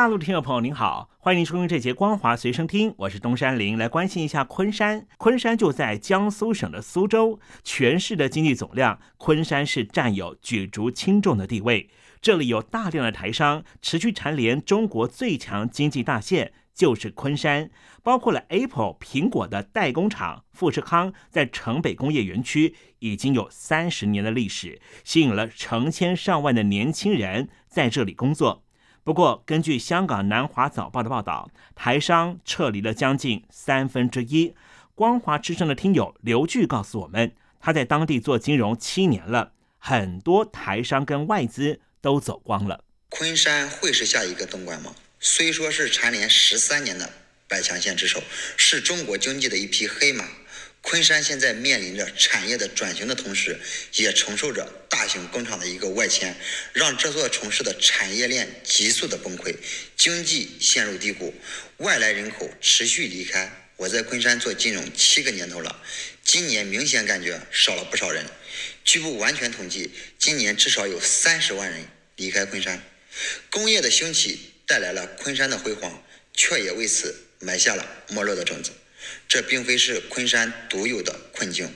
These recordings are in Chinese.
大陆的听众朋友您好，欢迎收听这节《光华随身听》，我是东山林，来关心一下昆山。昆山就在江苏省的苏州，全市的经济总量，昆山市占有举足轻重的地位。这里有大量的台商，持续蝉联中国最强经济大县，就是昆山。包括了 Apple 苹果的代工厂富士康，在城北工业园区已经有三十年的历史，吸引了成千上万的年轻人在这里工作。不过，根据香港南华早报的报道，台商撤离了将近三分之一。光华之声的听友刘巨告诉我们，他在当地做金融七年了，很多台商跟外资都走光了。昆山会是下一个东莞吗？虽说是蝉联十三年的百强县之首，是中国经济的一匹黑马。昆山现在面临着产业的转型的同时，也承受着大型工厂的一个外迁，让这座城市的产业链急速的崩溃，经济陷入低谷，外来人口持续离开。我在昆山做金融七个年头了，今年明显感觉少了不少人。据不完全统计，今年至少有三十万人离开昆山。工业的兴起带来了昆山的辉煌，却也为此埋下了没落的种子。这并非是昆山独有的困境，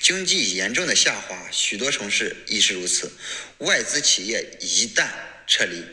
经济严重的下滑，许多城市亦是如此。外资企业一旦撤离，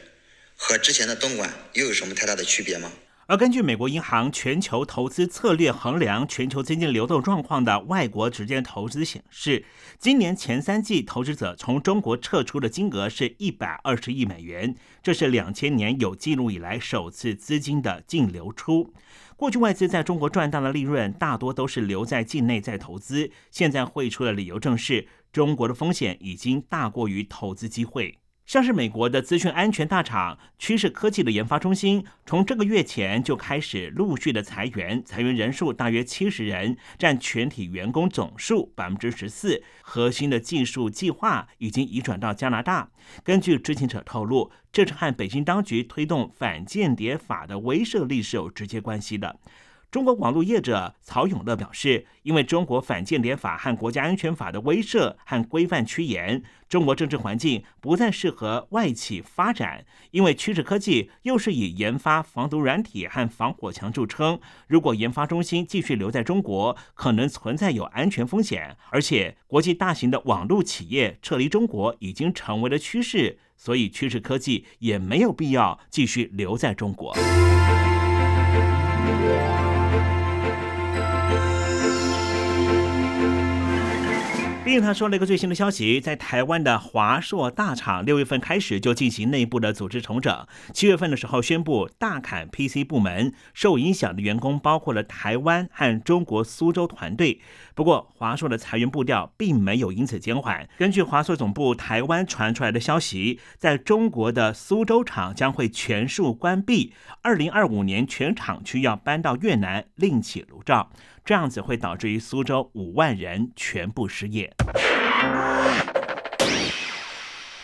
和之前的东莞又有什么太大的区别吗？而根据美国银行全球投资策略衡量全球资金流动状况的外国直接投资显示，今年前三季投资者从中国撤出的金额是一百二十亿美元，这是两千年有记录以来首次资金的净流出。过去外资在中国赚到的利润，大多都是留在境内再投资。现在汇出的理由正是中国的风险已经大过于投资机会。像是美国的资讯安全大厂趋势科技的研发中心，从这个月前就开始陆续的裁员，裁员人数大约七十人，占全体员工总数百分之十四。核心的技术计划已经移转到加拿大。根据知情者透露，这是和北京当局推动反间谍法的威慑力是有直接关系的。中国网络业者曹永乐表示，因为中国反间谍法和国家安全法的威慑和规范趋严，中国政治环境不再适合外企发展。因为趋势科技又是以研发防毒软体和防火墙著称，如果研发中心继续留在中国，可能存在有安全风险。而且，国际大型的网络企业撤离中国已经成为了趋势，所以趋势科技也没有必要继续留在中国。并他说了一个最新的消息，在台湾的华硕大厂六月份开始就进行内部的组织重整，七月份的时候宣布大砍 PC 部门，受影响的员工包括了台湾和中国苏州团队。不过华硕的裁员步调并没有因此减缓。根据华硕总部台湾传出来的消息，在中国的苏州厂将会全数关闭，二零二五年全厂区要搬到越南另起炉灶。这样子会导致于苏州五万人全部失业。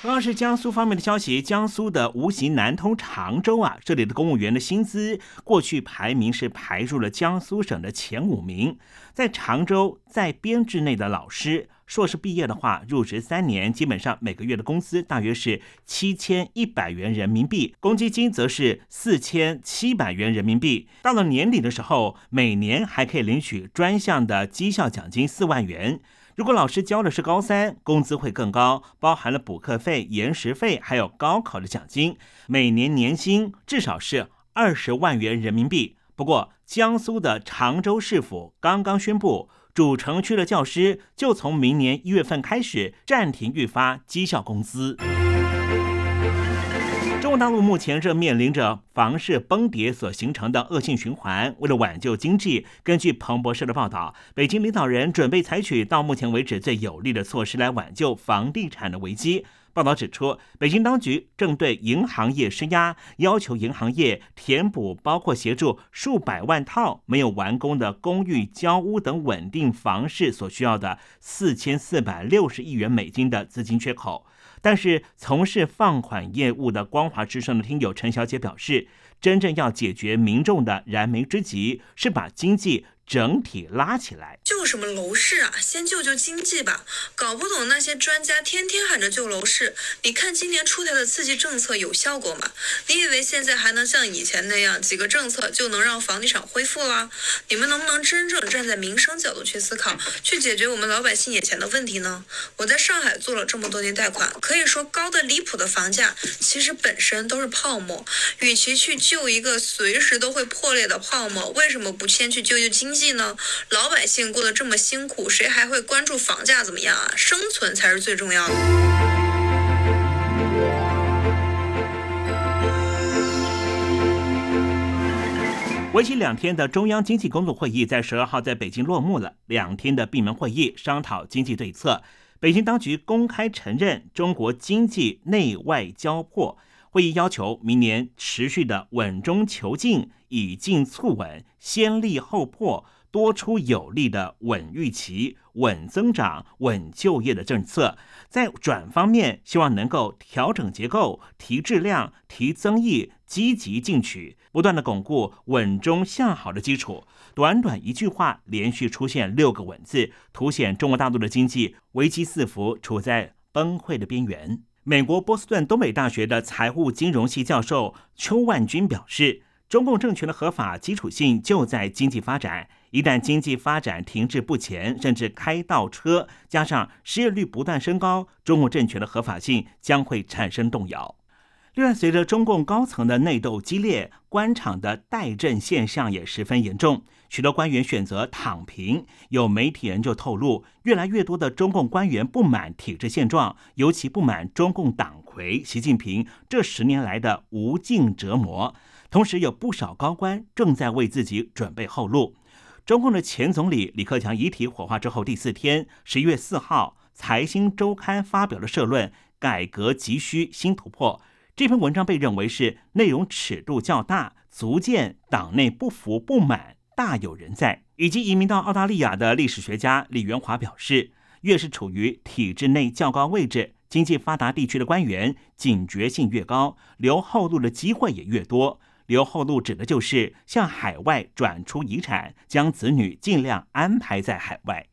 同样是江苏方面的消息，江苏的无锡南通常州啊，这里的公务员的薪资过去排名是排入了江苏省的前五名。在常州，在编制内的老师，硕士毕业的话，入职三年，基本上每个月的工资大约是七千一百元人民币，公积金则是四千七百元人民币。到了年底的时候，每年还可以领取专项的绩效奖金四万元。如果老师教的是高三，工资会更高，包含了补课费、延时费，还有高考的奖金，每年年薪至少是二十万元人民币。不过，江苏的常州市府刚刚宣布，主城区的教师就从明年一月份开始暂停预发绩效工资。中国大陆目前正面临着房市崩跌所形成的恶性循环。为了挽救经济，根据彭博社的报道，北京领导人准备采取到目前为止最有力的措施来挽救房地产的危机。报道指出，北京当局正对银行业施压，要求银行业填补包括协助数百万套没有完工的公寓、交屋等稳定房市所需要的四千四百六十亿元美金的资金缺口。但是，从事放款业务的光华之声的听友陈小姐表示，真正要解决民众的燃眉之急，是把经济。整体拉起来，救什么楼市啊？先救救经济吧！搞不懂那些专家天天喊着救楼市，你看今年出台的刺激政策有效果吗？你以为现在还能像以前那样几个政策就能让房地产恢复了？你们能不能真正站在民生角度去思考，去解决我们老百姓眼前的问题呢？我在上海做了这么多年贷款，可以说高的离谱的房价其实本身都是泡沫。与其去救一个随时都会破裂的泡沫，为什么不先去救救经济？济呢？老百姓过得这么辛苦，谁还会关注房价怎么样啊？生存才是最重要的。为期两天的中央经济工作会议在十二号在北京落幕了。两天的闭门会议商讨经济对策，北京当局公开承认中国经济内外交迫。会议要求明年持续的稳中求进，以进促稳，先立后破，多出有力的稳预期、稳增长、稳就业的政策。在转方面，希望能够调整结构、提质量、提增益，积极进取，不断的巩固稳中向好的基础。短短一句话，连续出现六个稳字，凸显中国大陆的经济危机四伏，处在崩溃的边缘。美国波士顿东北大学的财务金融系教授邱万军表示，中共政权的合法基础性就在经济发展，一旦经济发展停滞不前，甚至开倒车，加上失业率不断升高，中共政权的合法性将会产生动摇。另外，随着中共高层的内斗激烈，官场的怠政现象也十分严重。许多官员选择躺平，有媒体人就透露，越来越多的中共官员不满体制现状，尤其不满中共党魁习近平这十年来的无尽折磨。同时，有不少高官正在为自己准备后路。中共的前总理李克强遗体火化之后第四天，十一月四号，《财新周刊》发表了社论：“改革急需新突破。”这篇文章被认为是内容尺度较大，足见党内不服不满。大有人在，以及移民到澳大利亚的历史学家李元华表示，越是处于体制内较高位置、经济发达地区的官员，警觉性越高，留后路的机会也越多。留后路指的就是向海外转出遗产，将子女尽量安排在海外。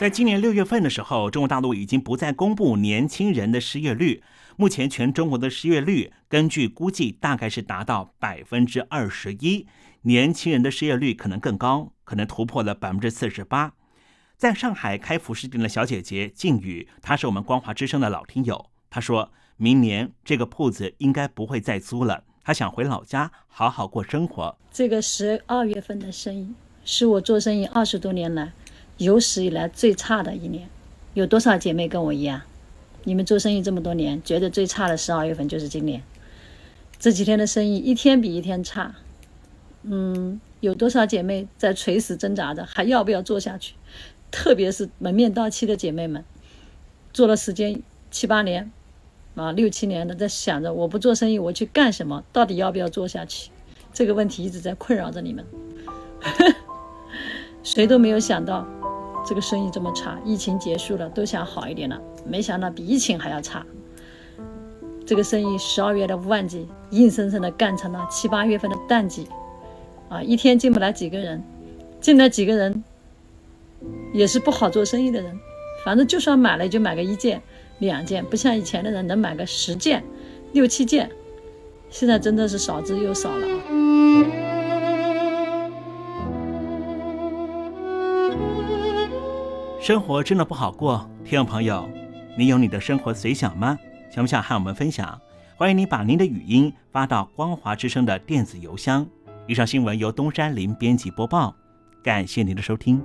在今年六月份的时候，中国大陆已经不再公布年轻人的失业率。目前全中国的失业率，根据估计大概是达到百分之二十一，年轻人的失业率可能更高，可能突破了百分之四十八。在上海开服饰店的小姐姐静宇，她是我们光华之声的老听友，她说明年这个铺子应该不会再租了，她想回老家好好过生活。这个十二月份的生意是我做生意二十多年来有史以来最差的一年，有多少姐妹跟我一样？你们做生意这么多年，觉得最差的十二月份就是今年。这几天的生意一天比一天差，嗯，有多少姐妹在垂死挣扎着，还要不要做下去？特别是门面到期的姐妹们，做了时间七八年，啊，六七年的，在想着我不做生意，我去干什么？到底要不要做下去？这个问题一直在困扰着你们，谁都没有想到。这个生意这么差，疫情结束了都想好一点了，没想到比疫情还要差。这个生意十二月的旺季，硬生生的干成了七八月份的淡季，啊，一天进不来几个人，进来几个人也是不好做生意的人。反正就算买了，就买个一件、两件，不像以前的人能买个十件、六七件，现在真的是少之又少了。生活真的不好过，听众朋友，你有你的生活随想吗？想不想和我们分享？欢迎您把您的语音发到光华之声的电子邮箱。以上新闻由东山林编辑播报，感谢您的收听。